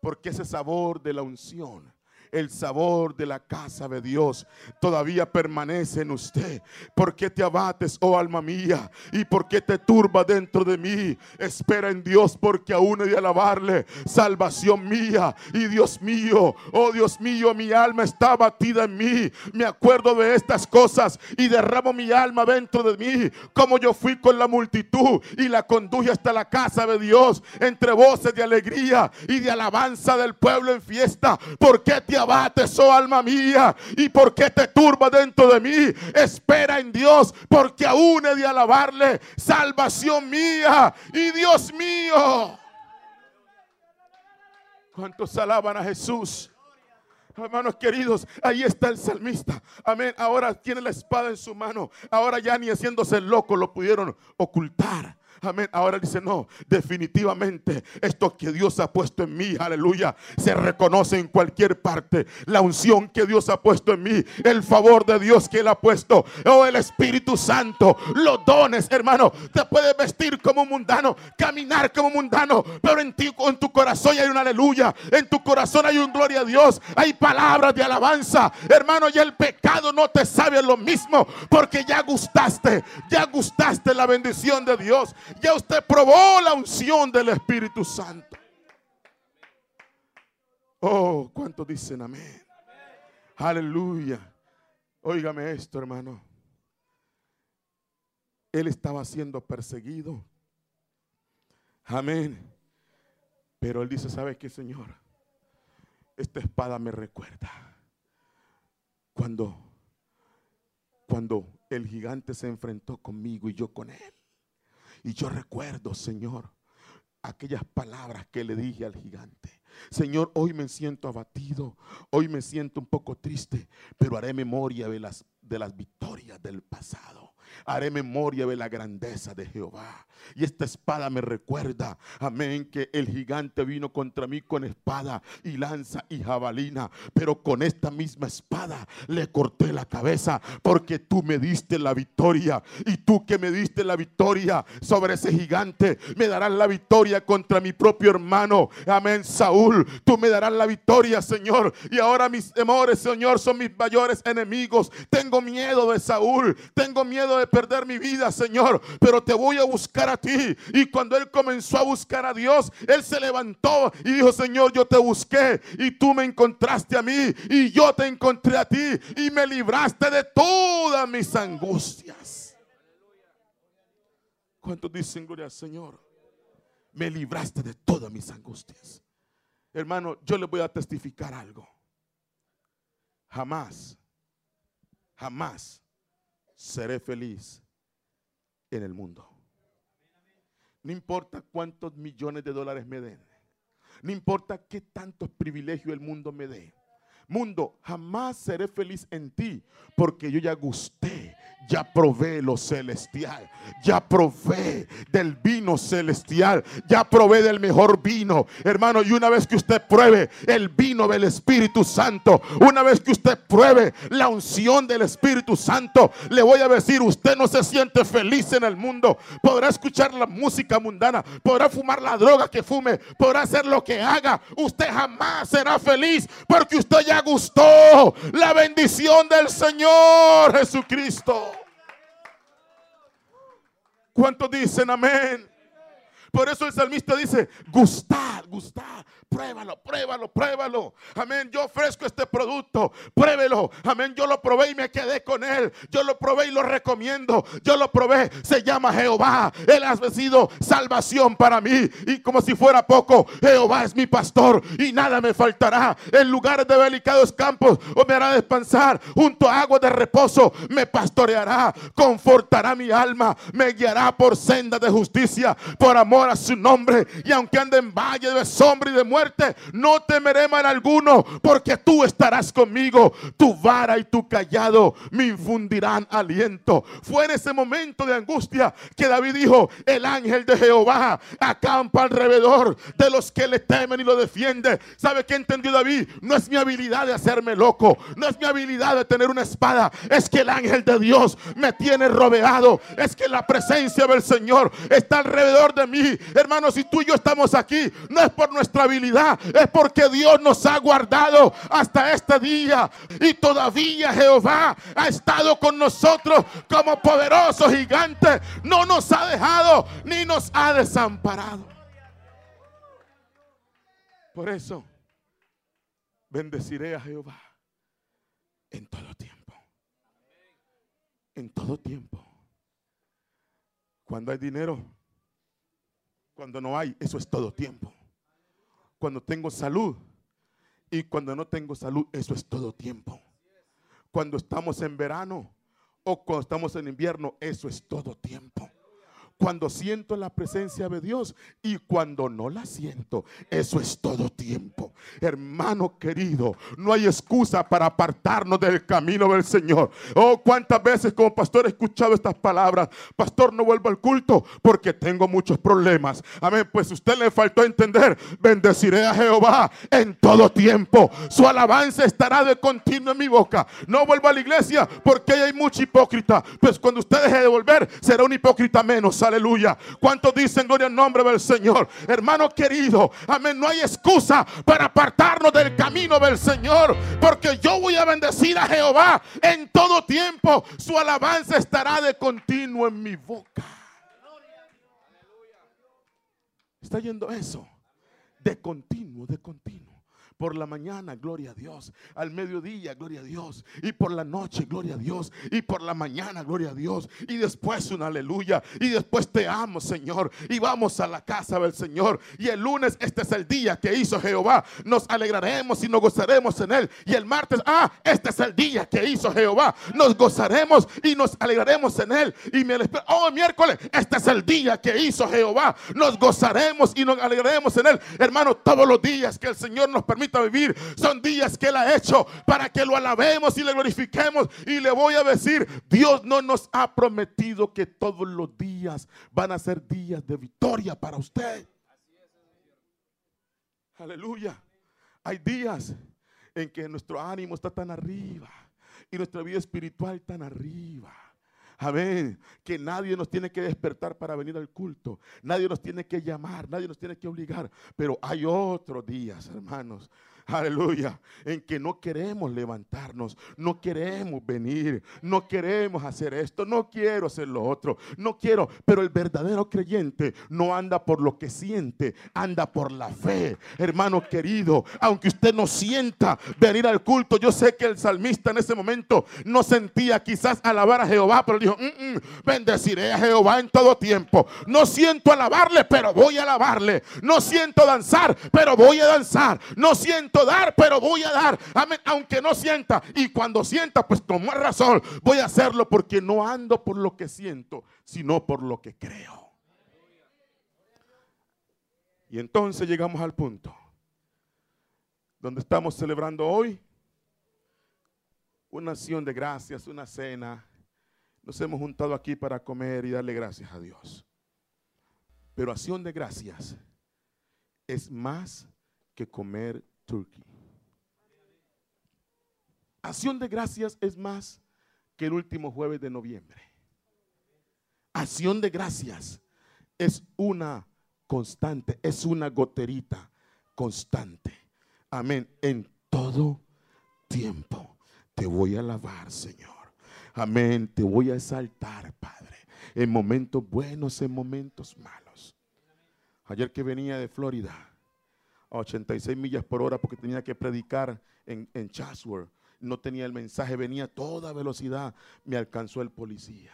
Porque ese sabor de la unción el sabor de la casa de Dios todavía permanece en usted. ¿Por qué te abates, oh alma mía? ¿Y por qué te turba dentro de mí? Espera en Dios porque aún he de alabarle. Salvación mía y Dios mío, oh Dios mío, mi alma está abatida en mí. Me acuerdo de estas cosas y derramo mi alma dentro de mí. Como yo fui con la multitud y la conduje hasta la casa de Dios entre voces de alegría y de alabanza del pueblo en fiesta. ¿Por qué te abates, oh alma mía? ¿Y por qué te turba dentro de mí? Espera en Dios, porque aún he de alabarle. Salvación mía y Dios mío. ¿Cuántos alaban a Jesús? Hermanos queridos, ahí está el salmista. Amén. Ahora tiene la espada en su mano. Ahora ya ni haciéndose loco lo pudieron ocultar. Amén. Ahora dice, no, definitivamente esto que Dios ha puesto en mí, aleluya, se reconoce en cualquier parte. La unción que Dios ha puesto en mí, el favor de Dios que Él ha puesto, oh el Espíritu Santo, los dones, hermano, te puedes vestir como un mundano, caminar como un mundano, pero en ti, en tu corazón hay una aleluya, en tu corazón hay un gloria a Dios, hay palabras de alabanza, hermano, y el pecado no te sabe lo mismo, porque ya gustaste, ya gustaste la bendición de Dios, ya usted probó la unción del Espíritu Santo. Oh, ¿cuántos dicen amén? Aleluya. Óigame esto, hermano. Él estaba siendo perseguido. Amén. Pero él dice, ¿sabe qué, Señor? Esta espada me recuerda cuando cuando el gigante se enfrentó conmigo y yo con él. Y yo recuerdo, Señor, aquellas palabras que le dije al gigante. Señor, hoy me siento abatido, hoy me siento un poco triste, pero haré memoria de las, de las victorias del pasado. Haré memoria de la grandeza de Jehová. Y esta espada me recuerda, amén, que el gigante vino contra mí con espada y lanza y jabalina. Pero con esta misma espada le corté la cabeza porque tú me diste la victoria. Y tú que me diste la victoria sobre ese gigante, me darás la victoria contra mi propio hermano. Amén, Saúl. Tú me darás la victoria, Señor. Y ahora mis temores, Señor, son mis mayores enemigos. Tengo miedo de Saúl. Tengo miedo de perder mi vida, Señor. Pero te voy a buscar a ti. Y cuando él comenzó a buscar a Dios, él se levantó y dijo, Señor, yo te busqué y tú me encontraste a mí y yo te encontré a ti y me libraste de todas mis angustias. ¿Cuántos dicen gloria al Señor? Me libraste de todas mis angustias. Hermano, yo le voy a testificar algo. Jamás, jamás seré feliz en el mundo. No importa cuántos millones de dólares me den. No importa qué tantos privilegios el mundo me dé. Mundo, jamás seré feliz en ti porque yo ya gusté ya probé lo celestial, ya probé del vino celestial, ya probé del mejor vino, hermano. Y una vez que usted pruebe el vino del Espíritu Santo, una vez que usted pruebe la unción del Espíritu Santo, le voy a decir, usted no se siente feliz en el mundo. Podrá escuchar la música mundana, podrá fumar la droga que fume, podrá hacer lo que haga. Usted jamás será feliz porque usted ya gustó la bendición del Señor Jesucristo. ¿Cuántos dicen amén? Por eso el salmista dice, gustar, gustar, pruébalo, pruébalo, pruébalo. Amén, yo ofrezco este producto, pruébelo. Amén, yo lo probé y me quedé con él. Yo lo probé y lo recomiendo. Yo lo probé, se llama Jehová. Él ha sido salvación para mí. Y como si fuera poco, Jehová es mi pastor y nada me faltará. En lugares de delicados campos o me hará descansar junto a agua de reposo. Me pastoreará, confortará mi alma, me guiará por senda de justicia, por amor a su nombre. Y aunque ande en valle de sombra y de muerte, no temeré mal alguno, porque tú estarás conmigo. Tu vara y tu callado me infundirán aliento. Fue en ese momento de angustia que David dijo, el ángel de Jehová acampa alrededor de los que le temen y lo defiende. ¿Sabe qué entendió David? No es mi habilidad de hacerme loco, no es mi habilidad de tener una espada, es que el ángel de Dios me tiene rodeado, es que la presencia del Señor está alrededor de mí. Hermanos, si tú y yo estamos aquí, no es por nuestra habilidad, es porque Dios nos ha guardado hasta este día y todavía Jehová ha estado con nosotros como poderoso gigante, no nos ha dejado ni nos ha desamparado. Por eso bendeciré a Jehová en todo tiempo. En todo tiempo. Cuando hay dinero, cuando no hay, eso es todo tiempo. Cuando tengo salud y cuando no tengo salud, eso es todo tiempo. Cuando estamos en verano o cuando estamos en invierno, eso es todo tiempo cuando siento la presencia de Dios y cuando no la siento. Eso es todo tiempo. Hermano querido, no hay excusa para apartarnos del camino del Señor. Oh, cuántas veces como pastor he escuchado estas palabras. Pastor, no vuelvo al culto porque tengo muchos problemas. Amén, pues usted le faltó entender. Bendeciré a Jehová en todo tiempo. Su alabanza estará de continuo en mi boca. No vuelvo a la iglesia porque hay mucha hipócrita. Pues cuando usted deje de volver, será un hipócrita menos aleluya. ¿Cuántos dicen gloria al nombre del Señor? Hermano querido, amén, no hay excusa para apartarnos del camino del Señor, porque yo voy a bendecir a Jehová en todo tiempo. Su alabanza estará de continuo en mi boca. ¿Está yendo eso? De continuo, de continuo. Por la mañana, gloria a Dios. Al mediodía, gloria a Dios. Y por la noche, gloria a Dios. Y por la mañana, gloria a Dios. Y después un aleluya. Y después te amo, Señor. Y vamos a la casa del Señor. Y el lunes, este es el día que hizo Jehová. Nos alegraremos y nos gozaremos en él. Y el martes, ah, este es el día que hizo Jehová. Nos gozaremos y nos alegraremos en él. Y me oh, miércoles, este es el día que hizo Jehová. Nos gozaremos y nos alegraremos en él. Hermano, todos los días que el Señor nos permite a vivir son días que Él ha hecho para que lo alabemos y le glorifiquemos. Y le voy a decir, Dios no nos ha prometido que todos los días van a ser días de victoria para usted. Aleluya. Hay días en que nuestro ánimo está tan arriba y nuestra vida espiritual tan arriba. Amén. Que nadie nos tiene que despertar para venir al culto. Nadie nos tiene que llamar. Nadie nos tiene que obligar. Pero hay otros días, hermanos, aleluya, en que no queremos levantarnos, no queremos venir, no queremos hacer esto, no quiero hacer lo otro, no quiero, pero el verdadero creyente no anda por lo que siente, anda por la fe. Hermano querido, aunque usted no sienta venir al culto, yo sé que el salmista en ese momento no sentía quizás alabar a Jehová, pero dijo, mm, mm, bendeciré a Jehová en todo tiempo. No siento alabarle, pero voy a alabarle. No siento danzar, pero voy a danzar. No siento dar, pero voy a dar. Amén. Aunque no sienta. Y cuando sienta, pues con más razón voy a hacerlo porque no ando por lo que siento, sino por lo que creo. Y entonces llegamos al punto donde estamos celebrando hoy una acción de gracias, una cena. Nos hemos juntado aquí para comer y darle gracias a Dios. Pero acción de gracias es más que comer Turkey. Acción de gracias es más que el último jueves de noviembre. Acción de gracias es una constante, es una goterita constante. Amén. En todo tiempo te voy a alabar, Señor. Amén. Te voy a exaltar, Padre. En momentos buenos, en momentos malos. Ayer que venía de Florida a 86 millas por hora porque tenía que predicar en, en Chatsworth. No tenía el mensaje, venía a toda velocidad. Me alcanzó el policía.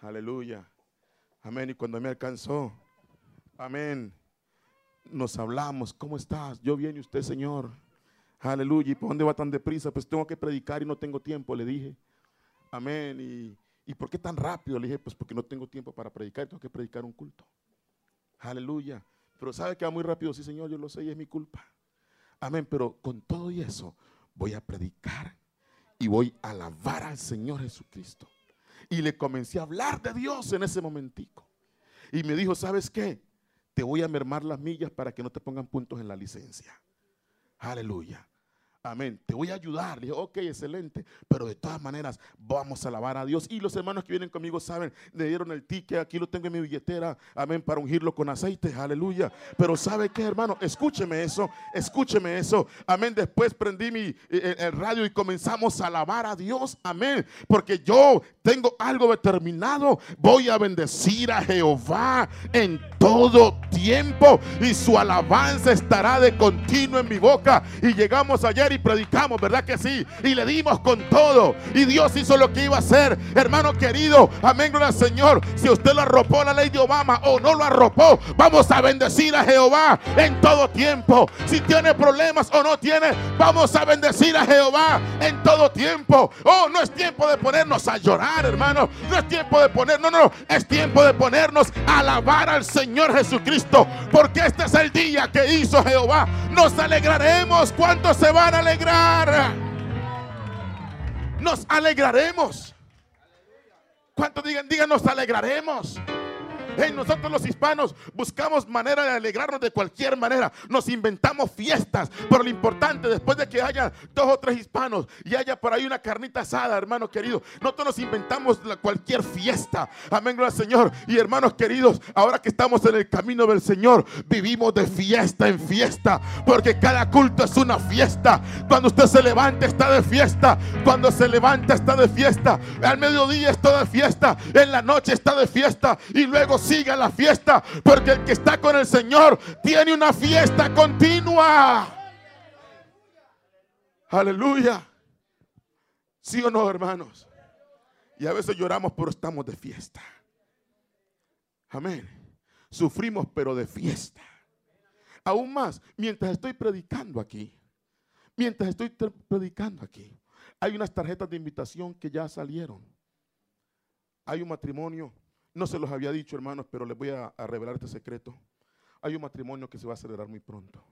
Aleluya. Amén. Y cuando me alcanzó, amén, nos hablamos. ¿Cómo estás? Yo bien usted, Señor. Aleluya. ¿Y por dónde va tan deprisa? Pues tengo que predicar y no tengo tiempo, le dije. Amén. ¿Y, ¿y por qué tan rápido? Le dije, pues porque no tengo tiempo para predicar, tengo que predicar un culto. Aleluya. Pero sabe que va muy rápido, sí, Señor, yo lo sé y es mi culpa. Amén. Pero con todo y eso, voy a predicar y voy a alabar al Señor Jesucristo. Y le comencé a hablar de Dios en ese momentico. Y me dijo, ¿sabes qué? Te voy a mermar las millas para que no te pongan puntos en la licencia. Aleluya. Amén. Te voy a ayudar. Le dije, ok, excelente. Pero de todas maneras, vamos a alabar a Dios. Y los hermanos que vienen conmigo saben, le dieron el ticket. Aquí lo tengo en mi billetera. Amén. Para ungirlo con aceite. Aleluya. Pero ¿sabe qué, hermano? Escúcheme eso. Escúcheme eso. Amén. Después prendí mi, eh, eh, radio y comenzamos a alabar a Dios. Amén. Porque yo tengo algo determinado. Voy a bendecir a Jehová en todo tiempo. Y su alabanza estará de continuo en mi boca. Y llegamos ayer y predicamos, ¿verdad que sí? Y le dimos con todo. Y Dios hizo lo que iba a hacer. Hermano querido, amén, gloria al Señor. Si usted lo arropó la ley de Obama o no lo arropó, vamos a bendecir a Jehová en todo tiempo. Si tiene problemas o no tiene, vamos a bendecir a Jehová en todo tiempo. Oh, no es tiempo de ponernos a llorar, hermano. No es tiempo de poner, no, no, es tiempo de ponernos a alabar al Señor Jesucristo. Porque este es el día que hizo Jehová. Nos alegraremos. ¿Cuántos se van a alegrar. Nos alegraremos. ¿Cuántos digan, digan, nos alegraremos? Nosotros los hispanos buscamos manera de alegrarnos de cualquier manera. Nos inventamos fiestas. Pero lo importante, después de que haya dos o tres hispanos y haya por ahí una carnita asada, hermano querido, nosotros nos inventamos cualquier fiesta. Amén, gloria al Señor. Y hermanos queridos, ahora que estamos en el camino del Señor, vivimos de fiesta en fiesta. Porque cada culto es una fiesta. Cuando usted se levanta, está de fiesta. Cuando se levanta, está de fiesta. Al mediodía está de fiesta. En la noche está de fiesta. Y luego siga la fiesta, porque el que está con el Señor tiene una fiesta continua. Aleluya. ¿Sí o no, hermanos? Y a veces lloramos, pero estamos de fiesta. Amén. Sufrimos, pero de fiesta. Aún más, mientras estoy predicando aquí, mientras estoy predicando aquí, hay unas tarjetas de invitación que ya salieron. Hay un matrimonio no se los había dicho, hermanos, pero les voy a, revelar este secreto. Hay un matrimonio que se va a celebrar muy pronto.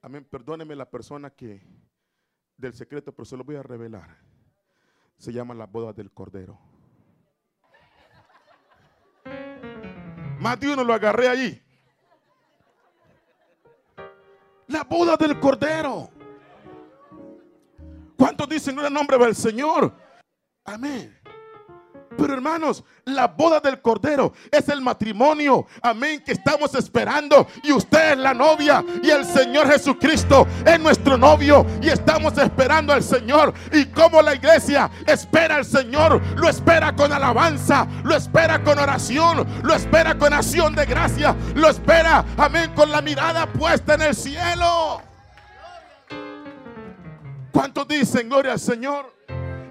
Amén. Perdóneme la persona que del secreto, pero se lo voy a revelar. Se llama la boda del Cordero. Más de uno lo agarré allí. La boda del Cordero. ¿Cuántos dicen en el nombre del Señor? Amén. Pero hermanos, la boda del Cordero es el matrimonio, amén, que estamos esperando. Y usted es la novia y el Señor Jesucristo es nuestro novio. Y estamos esperando al Señor. Y como la iglesia espera al Señor, lo espera con alabanza, lo espera con oración, lo espera con acción de gracia, lo espera, amén, con la mirada puesta en el cielo. ¿Cuántos dicen gloria al Señor?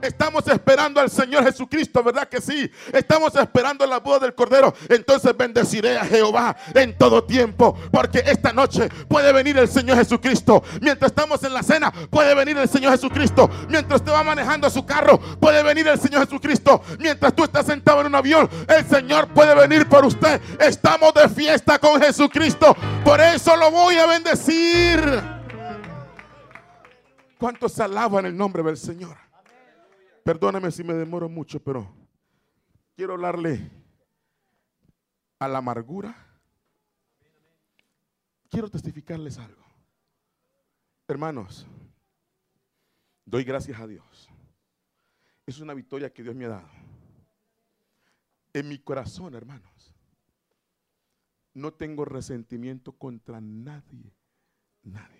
Estamos esperando al Señor Jesucristo, ¿verdad que sí? Estamos esperando la boda del Cordero. Entonces bendeciré a Jehová en todo tiempo. Porque esta noche puede venir el Señor Jesucristo. Mientras estamos en la cena, puede venir el Señor Jesucristo. Mientras usted va manejando su carro, puede venir el Señor Jesucristo. Mientras tú estás sentado en un avión, el Señor puede venir por usted. Estamos de fiesta con Jesucristo. Por eso lo voy a bendecir. ¿Cuántos alaban el nombre del Señor? Perdóname si me demoro mucho, pero quiero hablarle a la amargura. Quiero testificarles algo. Hermanos, doy gracias a Dios. Es una victoria que Dios me ha dado. En mi corazón, hermanos, no tengo resentimiento contra nadie. Nadie.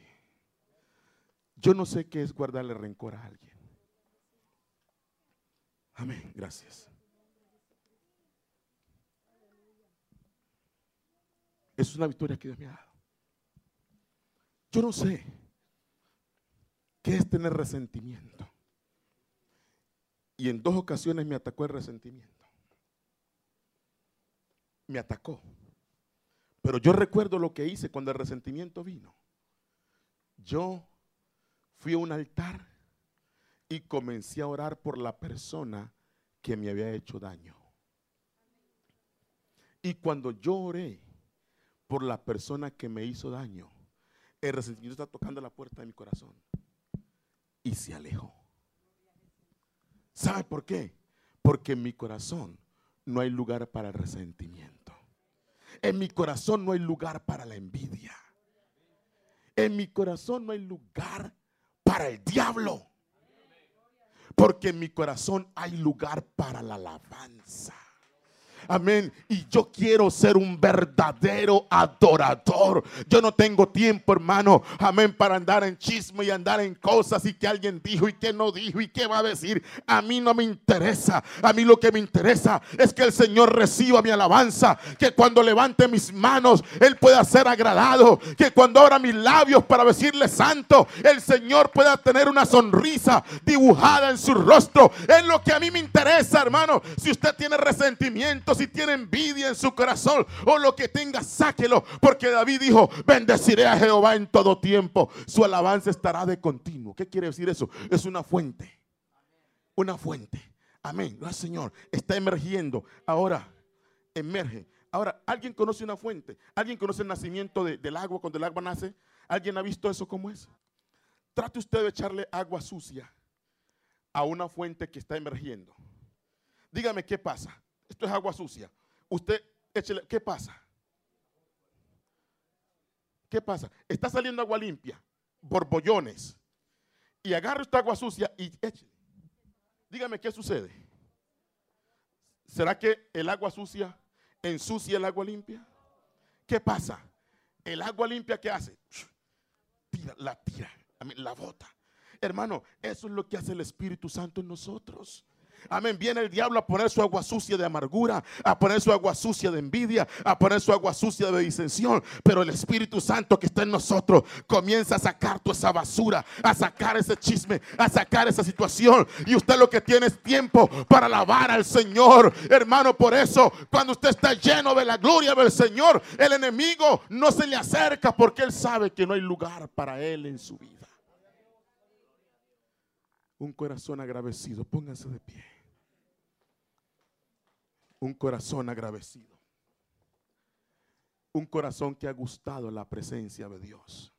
Yo no sé qué es guardarle rencor a alguien. Amén. Gracias. Es una victoria que Dios me ha dado. Yo no sé qué es tener resentimiento. Y en dos ocasiones me atacó el resentimiento. Me atacó. Pero yo recuerdo lo que hice cuando el resentimiento vino. Yo fui a un altar y comencé a orar por la persona que me había hecho daño. Y cuando yo oré por la persona que me hizo daño, el resentimiento está tocando la puerta de mi corazón y se alejó. ¿Sabe por qué? Porque en mi corazón no hay lugar para el resentimiento. En mi corazón no hay lugar para la envidia. En mi corazón no hay lugar para el diablo. Porque en mi corazón hay lugar para la alabanza. Amén. Y yo quiero ser un verdadero adorador. Yo no tengo tiempo, hermano. Amén. Para andar en chisme y andar en cosas y que alguien dijo y que no dijo y qué va a decir. A mí no me interesa. A mí lo que me interesa es que el Señor reciba mi alabanza. Que cuando levante mis manos, Él pueda ser agradado. Que cuando abra mis labios para decirle santo, el Señor pueda tener una sonrisa dibujada en su rostro. Es lo que a mí me interesa, hermano. Si usted tiene resentimiento si tiene envidia en su corazón o lo que tenga, sáquelo. Porque David dijo, bendeciré a Jehová en todo tiempo. Su alabanza estará de continuo. ¿Qué quiere decir eso? Es una fuente. Una fuente. Amén. No, Señor, está emergiendo. Ahora, emerge. Ahora, ¿alguien conoce una fuente? ¿Alguien conoce el nacimiento del agua cuando el agua nace? ¿Alguien ha visto eso como es? Trate usted de echarle agua sucia a una fuente que está emergiendo. Dígame qué pasa. Esto es agua sucia. Usted, échele, ¿qué pasa? ¿Qué pasa? Está saliendo agua limpia, borbollones. Y agarra esta agua sucia y échele. Dígame qué sucede. ¿Será que el agua sucia ensucia el agua limpia? ¿Qué pasa? El agua limpia, ¿qué hace? Tira, la tira, la bota. Hermano, eso es lo que hace el Espíritu Santo en nosotros. Amén. Viene el diablo a poner su agua sucia de amargura, a poner su agua sucia de envidia, a poner su agua sucia de disensión. Pero el Espíritu Santo que está en nosotros comienza a sacar toda esa basura, a sacar ese chisme, a sacar esa situación. Y usted lo que tiene es tiempo para alabar al Señor. Hermano, por eso, cuando usted está lleno de la gloria del Señor, el enemigo no se le acerca porque él sabe que no hay lugar para él en su vida un corazón agradecido. Pónganse de pie. Un corazón agradecido. Un corazón que ha gustado la presencia de Dios.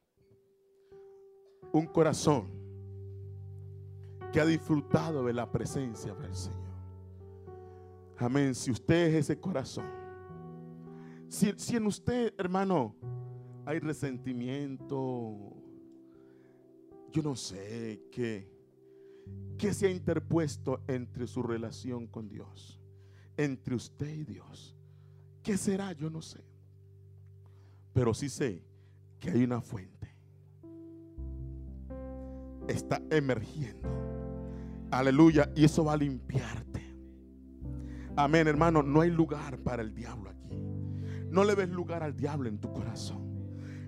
Un corazón que ha disfrutado de la presencia del Señor. Amén. Si usted es ese corazón, si, si en usted, hermano, hay resentimiento, yo no sé qué ¿Qué se ha interpuesto entre su relación con Dios? Entre usted y Dios. ¿Qué será? Yo no sé. Pero sí sé que hay una fuente. Está emergiendo. Aleluya. Y eso va a limpiarte. Amén, hermano. No hay lugar para el diablo aquí. No le ves lugar al diablo en tu corazón.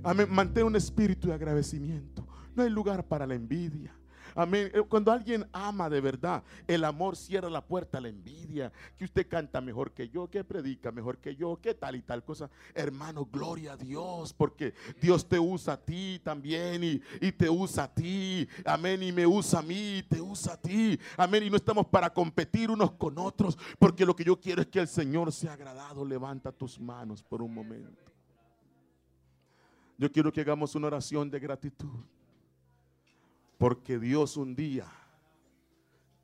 Amén. Mantén un espíritu de agradecimiento. No hay lugar para la envidia. Amén. Eh, cuando alguien ama de verdad, el amor cierra la puerta a la envidia. Que usted canta mejor que yo, que predica mejor que yo, que tal y tal cosa. Hermano, gloria a Dios, porque Dios te usa a ti también y, y te usa a ti. Amén. Y me usa a mí, y te usa a ti. Amén. Y no estamos para competir unos con otros, porque lo que yo quiero es que el Señor sea agradado. Levanta tus manos por un momento. Yo quiero que hagamos una oración de gratitud. Porque Dios un día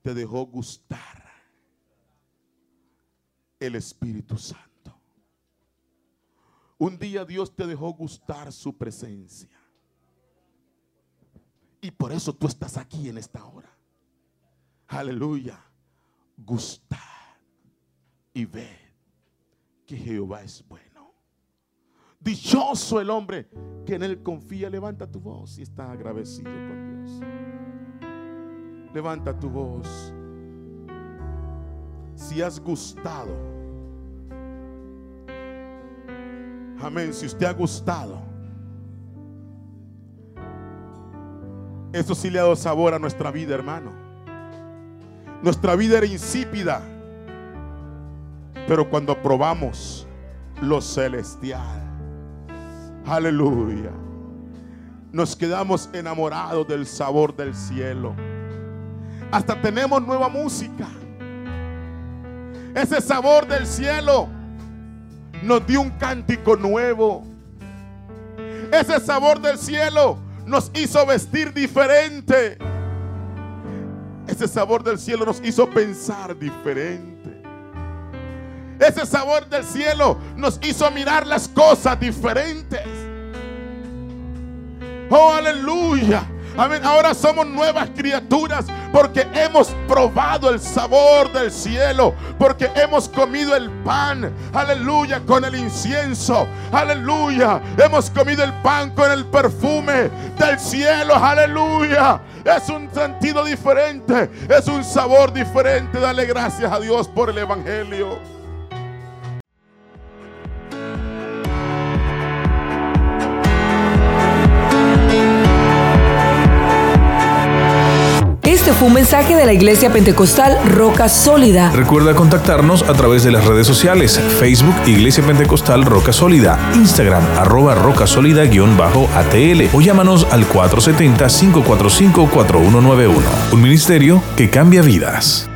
te dejó gustar el Espíritu Santo. Un día Dios te dejó gustar su presencia. Y por eso tú estás aquí en esta hora. Aleluya. Gustar y ver que Jehová es bueno. Dichoso el hombre que en él confía. Levanta tu voz y está agradecido con Dios. Levanta tu voz. Si has gustado. Amén. Si usted ha gustado. Eso sí le ha dado sabor a nuestra vida, hermano. Nuestra vida era insípida. Pero cuando probamos lo celestial, aleluya, nos quedamos enamorados del sabor del cielo. Hasta tenemos nueva música. Ese sabor del cielo nos dio un cántico nuevo. Ese sabor del cielo nos hizo vestir diferente. Ese sabor del cielo nos hizo pensar diferente. Ese sabor del cielo nos hizo mirar las cosas diferentes. Oh, aleluya. Ahora somos nuevas criaturas porque hemos probado el sabor del cielo, porque hemos comido el pan, aleluya, con el incienso, aleluya. Hemos comido el pan con el perfume del cielo, aleluya. Es un sentido diferente, es un sabor diferente. Dale gracias a Dios por el Evangelio. Fue un mensaje de la Iglesia Pentecostal Roca Sólida. Recuerda contactarnos a través de las redes sociales, Facebook Iglesia Pentecostal Roca Sólida, Instagram arroba roca sólida-atl o llámanos al 470-545-4191. Un ministerio que cambia vidas.